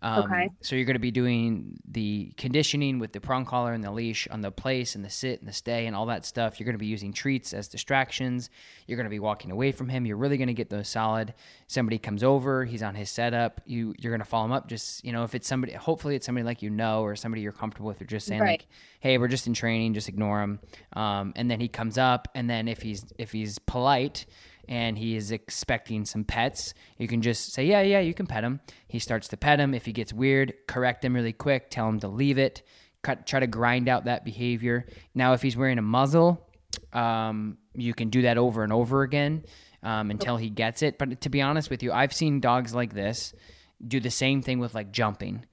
Um, Okay. So you're going to be doing the conditioning with the prong collar and the leash on the place and the sit and the stay and all that stuff. You're going to be using treats as distractions. You're going to be walking away from him. You're really going to get those solid. Somebody comes over, he's on his setup. You you're going to follow him up. Just you know, if it's somebody, hopefully it's somebody like you know or somebody you're comfortable with. You're just saying Right. like, hey, we're just in training. Just ignore him. Um, and then he comes up, and then if he's if he's polite and he is expecting some pets, you can just say, Yeah, yeah, you can pet him. He starts to pet him. If he gets weird, correct him really quick, tell him to leave it, cut, try to grind out that behavior. Now, if he's wearing a muzzle, um, you can do that over and over again um, until he gets it. But to be honest with you, I've seen dogs like this do the same thing with like jumping.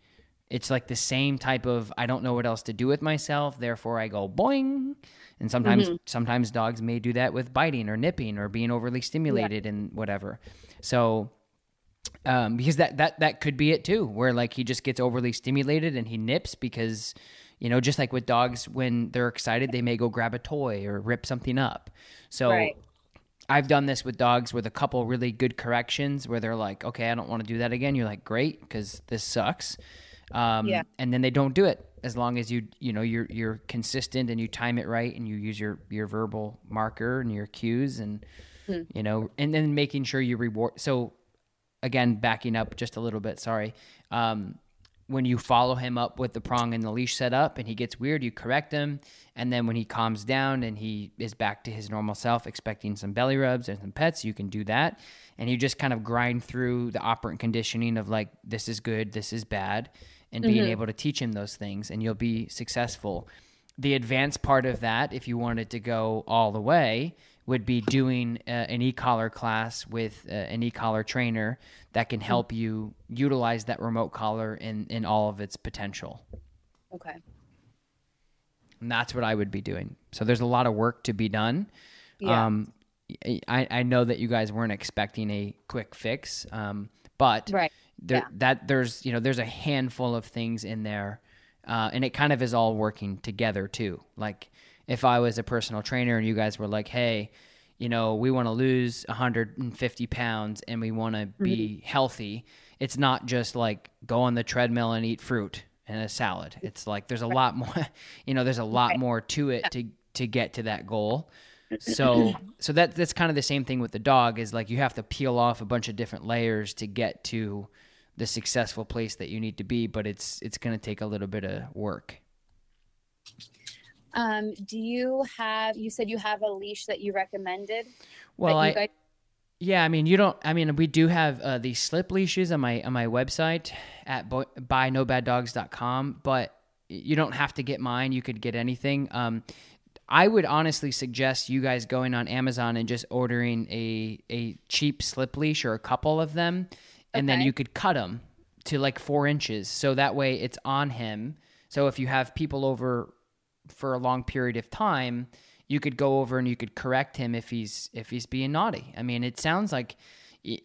It's like the same type of I don't know what else to do with myself, therefore I go boing. And sometimes sometimes dogs may do that with biting or nipping or being overly stimulated and whatever. So um, because that that that could be it too, where like he just gets overly stimulated and he nips because you know just like with dogs when they're excited they may go grab a toy or rip something up. So Right. I've done this with dogs with a couple really good corrections where they're like, okay, I don't want to do that again. You're like, great, because this sucks. Um, Yeah. And then they don't do it as long as you, you know, you're you're consistent and you time it right and you use your your verbal marker and your cues and you know, and then making sure you reward. So again, backing up just a little bit. Sorry. Um, when you follow him up with the prong and the leash set up and he gets weird, you correct him. And then when he calms down and he is back to his normal self, expecting some belly rubs and some pets, you can do that. And you just kind of grind through the operant conditioning of like, this is good, this is bad, and being able to teach him those things, and you'll be successful. The advanced part of that, if you wanted to go all the way, would be doing uh, an e-collar class with uh, an e-collar trainer that can help you utilize that remote collar in, in all of its potential. Okay. And that's what I would be doing. So there's a lot of work to be done. Yeah. Um, I, I know that you guys weren't expecting a quick fix, um, but Right. There, Yeah. that there's you know there's a handful of things in there, uh, and it kind of is all working together too. Like if I was a personal trainer and you guys were like, hey, you know, we want to lose 150 pounds and we want to be healthy. It's not just like go on the treadmill and eat fruit and a salad. It's like there's a lot more, you know, there's a lot more to it to to get to that goal. So so that that's kind of the same thing with the dog is like you have to peel off a bunch of different layers to get to the successful place that you need to be, but it's it's going to take a little bit of work. Um, do you have? You said you have a leash that you recommended. Well, that I guys, Yeah, I mean, you don't. I mean, we do have uh, these slip leashes on my on my website at bo- buynobaddogs.com, but you don't have to get mine. You could get anything. Um, I would honestly suggest you guys going on Amazon and just ordering a a cheap slip leash or a couple of them, and then you could cut them to like four inches, so that way it's on him. So if you have people over for a long period of time, you could go over and you could correct him if he's if he's being naughty. I mean, it sounds like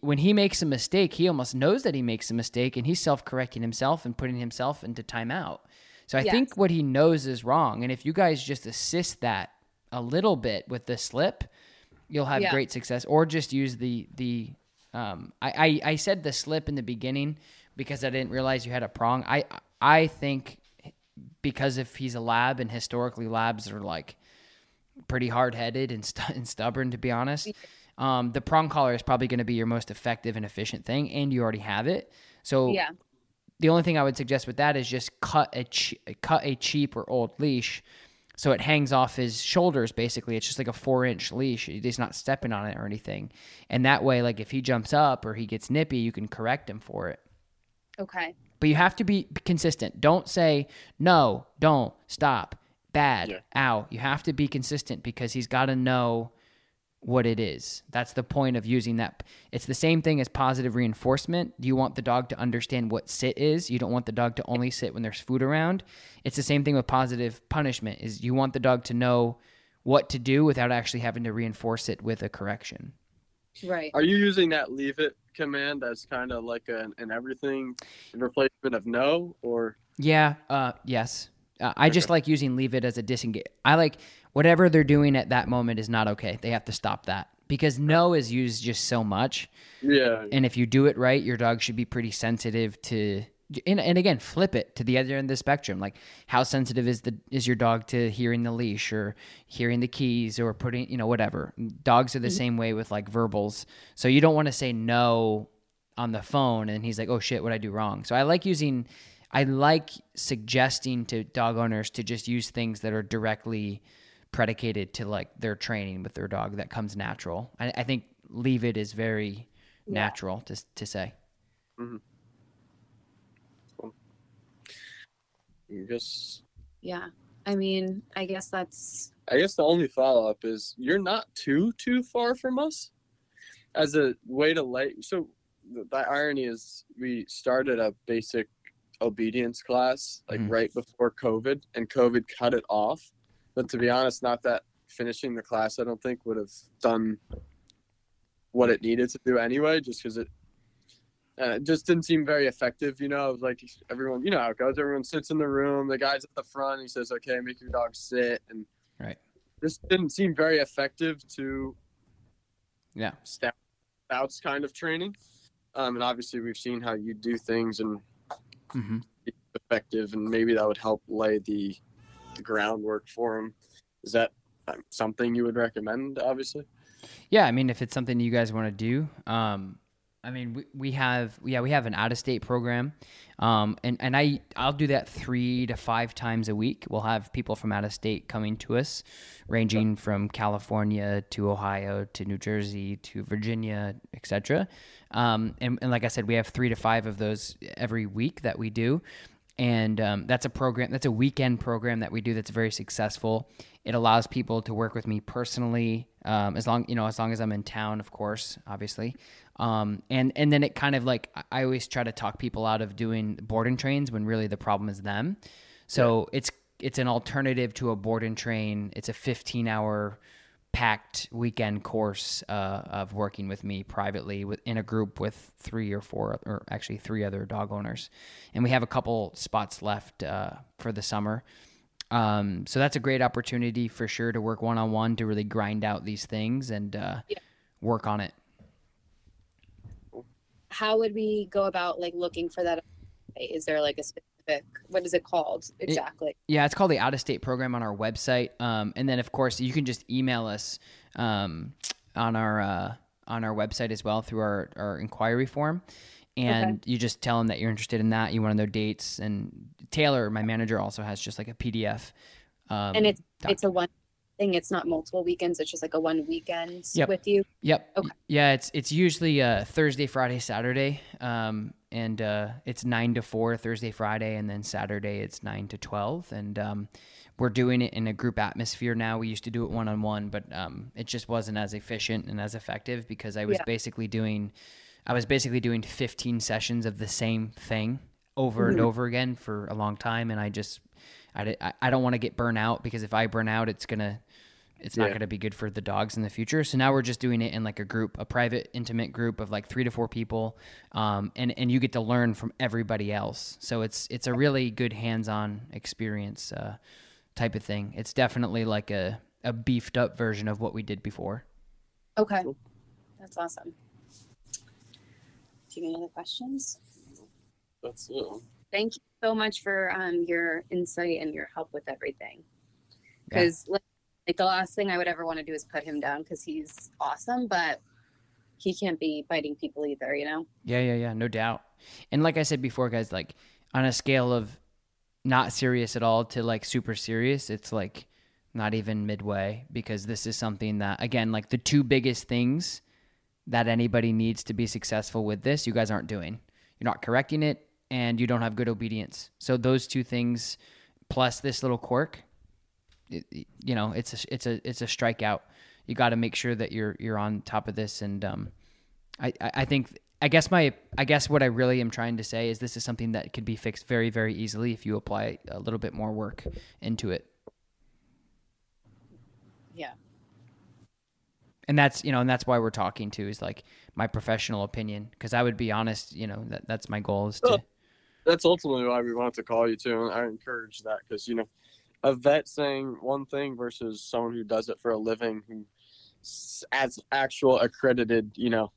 when he makes a mistake, he almost knows that he makes a mistake and he's self-correcting himself and putting himself into timeout. So I think what he knows is wrong, and if you guys just assist that a little bit with the slip, you'll have Yeah. great success. Or just use the the Um, I, I I said the slip in the beginning because I didn't realize you had a prong. I I think because if he's a lab and historically labs are like pretty hard headed and, st- and stubborn, to be honest. Um, the prong collar is probably going to be your most effective and efficient thing, and you already have it. So Yeah. the only thing I would suggest with that is just cut a che- cut a cheap or old leash, so it hangs off his shoulders. Basically, it's just like a four inch leash. He's not stepping on it or anything, and that way, like if he jumps up or he gets nippy, you can correct him for it. Okay. But you have to be consistent. Don't say no, don't stop, bad, Yeah. ow. You have to be consistent because he's got to know what it is. That's the point of using that. It's the same thing as positive reinforcement. You want the dog to understand what sit is. You don't want the dog to only sit when there's food around. It's the same thing with positive punishment. Is you want the dog to know what to do without actually having to reinforce it with a correction. Right. Are you using that leave it command as kind of like an, an everything replacement of no or Yeah. Uh. Yes. Uh, I just like using leave it as a disengage. I like whatever they're doing at that moment is not okay. They have to stop that because no is used just so much. yeah And if you do it right, your dog should be pretty sensitive to. And, and again, flip it to the other end of the spectrum. Like, how sensitive is the is your dog to hearing the leash or hearing the keys or putting, you know, whatever. Dogs are the same way with like verbals. So you don't want to say no on the phone and he's like, "Oh shit, what I do wrong?" So I like using, I like suggesting to dog owners to just use things that are directly predicated to like their training with their dog that comes natural. I, I think leave it is very natural to to say. Mm-hmm. you just Yeah. I mean, I guess that's I guess the only follow up is you're not too too far from us. As a way to lay, so the, the irony is we started a basic obedience class like Mhm. right before COVID, and COVID cut it off. But to be honest, not that finishing the class, I don't think would have done what it needed to do anyway, just because it. Uh, it just didn't seem very effective, you know. Like everyone, you know how it goes. Everyone sits in the room. The guy's at the front. He says, "Okay, make your dog sit," and Right. this didn't seem very effective to Yeah. staff outs kind of training. Um, and obviously, we've seen how you do things and hmm effective, and maybe that would help lay the, the groundwork for him. Is that um, something you would recommend? Obviously, Yeah, I mean, if it's something you guys want to do, um, I mean, we, we have yeah we have an out of state program, um, and and I I'll do that three to five times a week. We'll have people from out of state coming to us, ranging from California to Ohio to New Jersey to Virginia, etc. Um, and, and like I said, we have three to five of those every week that we do. And um, that's a program. That's a weekend program that we do. That's very successful. It allows people to work with me personally, um, as long you know, as long as I'm in town, of course, obviously. Um, and and then it kind of like I- always try to talk people out of doing board and trains when really the problem is them. So it's it's an alternative to a board and train. It's a 15 hour packed weekend course uh, of working with me privately with, in a group with three or four or actually three other dog owners and we have a couple spots left uh, for the summer um, so that's a great opportunity for sure to work one-on-one to really grind out these things and uh, Yeah. work on it how would we go about like looking for that? Is there like a specific what is it called exactly? Yeah, it's called the Out of State program on our website. Um, and then, of course, you can just email us um, on our uh, on our website as well through our, our inquiry form. And you just tell them that you're interested in that. You want to know dates. And Taylor, my manager, also has just like a PDF. Um, and it's doc- it's a one thing. It's not multiple weekends. It's just like a one weekend Yep. with you. Yep. Okay. Yeah, it's it's usually uh, Thursday, Friday, Saturday, um, and uh, it's nine to four Thursday, Friday, and then Saturday it's nine to twelve. And um, we're doing it in a group atmosphere now. We used to do it one on one, but um, it just wasn't as efficient and as effective because I was Yeah. basically doing, I was basically doing fifteen sessions of the same thing over and over again for a long time, and I just, I, I, I don't want to get burnt out because if I burn out, it's gonna it's not Yeah. going to be good for the dogs in the future. So now we're just doing it in like a group, a private, intimate group of like three to four people, um, and and you get to learn from everybody else. So it's it's a really good hands-on experience uh, type of thing. It's definitely like a a beefed up version of what we did before. Okay, that's awesome. Do you have any other questions? That's it. Thank you so much for um, your insight and your help with everything. Yeah. Because like, like the last thing I would ever want to do is put him down because he's awesome, but he can't be biting people either. You know. Yeah, yeah, yeah, no doubt. And like I said before, guys, like on a scale of not serious at all to like super serious, it's like not even midway because this is something that again, like the two biggest things that anybody needs to be successful with this, you guys aren't doing. You're not correcting it and you don't have good obedience. So those two things plus this little quirk, it, it- you know, it's a it's a it's a strikeout. You got to make sure that you're you're on top of this and um I, I I think I guess my I guess what I really am trying to say is this is something that could be fixed very very easily if you apply a little bit more work into it. Yeah. And that's you know and that's why we're talking to is like my professional opinion because I would be honest you know that that's my goal is to. That's ultimately why we wanted to call you too, and I encourage that because you know, a vet saying one thing versus someone who does it for a living who actual accredited, you know,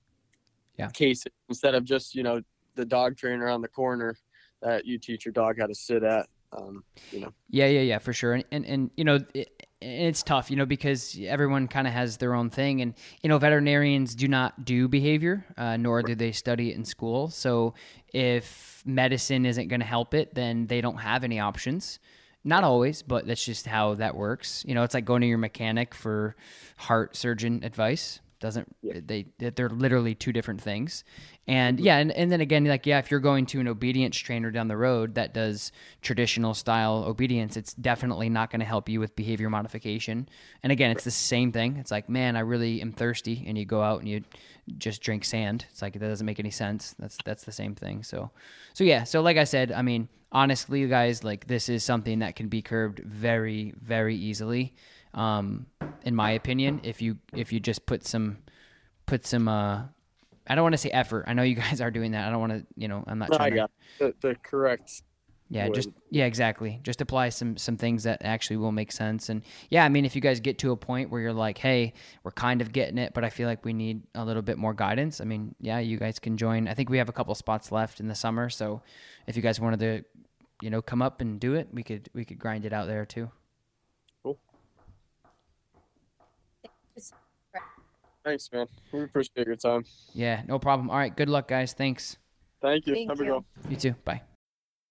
Yeah. cases instead of just you know the dog trainer on the corner that you teach your dog how to sit at. Um, you know, Yeah, yeah, yeah, for sure. And and, and you know, it, it's tough, you know, because everyone kind of has their own thing, and you know, veterinarians do not do behavior, uh, nor do they study it in school. So if medicine isn't going to help it, then they don't have any options. Not always, but that's just how that works. You know, it's like going to your mechanic for heart surgeon advice. Doesn't they? They're literally two different things. And mm-hmm. yeah, and, and then again, like yeah, if you're going to an obedience trainer down the road that does traditional style obedience, it's definitely not going to help you with behavior modification. And again, it's the same thing. It's like, man, I really am thirsty, and you go out and you just drink sand. It's like that doesn't make any sense. That's that's the same thing. So, so yeah. So like I said, I mean, honestly, you guys, like this is something that can be curbed very, very easily. Um, in my opinion, if you if you just put some put some uh I don't want to say effort. I know you guys are doing that. I don't want to, you know, I'm not no, I trying to got the, the correct. Yeah, just yeah, exactly. Just apply some some things that actually will make sense. And yeah, I mean, if you guys get to a point where you're like, hey, we're kind of getting it, but I feel like we need a little bit more guidance. I mean, yeah, you guys can join. I think we have a couple spots left in the summer, so if you guys wanted to, you know, come up and do it, we could we could grind it out there too. Cool. Thanks, man. We appreciate your time. Yeah, no problem. All right, good luck, guys. Thanks. Thank you. Thank Have a good one. You too. Bye.